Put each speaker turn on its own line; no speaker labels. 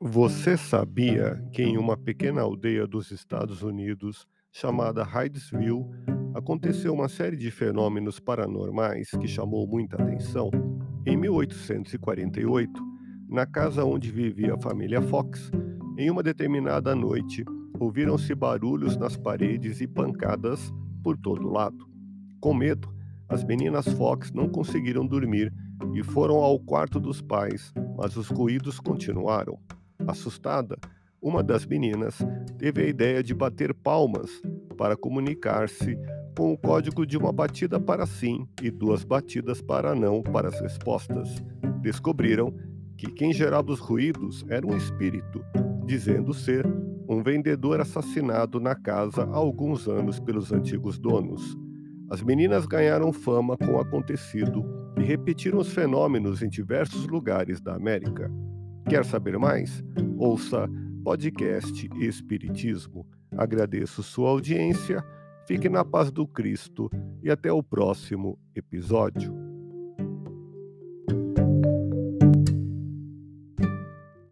Você sabia que em uma pequena aldeia dos Estados Unidos, chamada Hydesville, aconteceu uma série de fenômenos paranormais que chamou muita atenção? Em 1848, na casa onde vivia a família Fox, em uma determinada noite, ouviram-se barulhos nas paredes e pancadas por todo lado. Com medo, as meninas Fox não conseguiram dormir e foram ao quarto dos pais, mas os ruídos continuaram. Assustada, uma das meninas teve a ideia de bater palmas para comunicar-se com o código de uma batida para sim e duas batidas para não para as respostas. Descobriram que quem gerava os ruídos era um espírito, dizendo ser um vendedor assassinado na casa há alguns anos pelos antigos donos. As meninas ganharam fama com o acontecido e repetiram os fenômenos em diversos lugares da América. Quer saber mais? Ouça podcast Espiritismo. Agradeço sua audiência, fique na paz do Cristo e até o próximo episódio.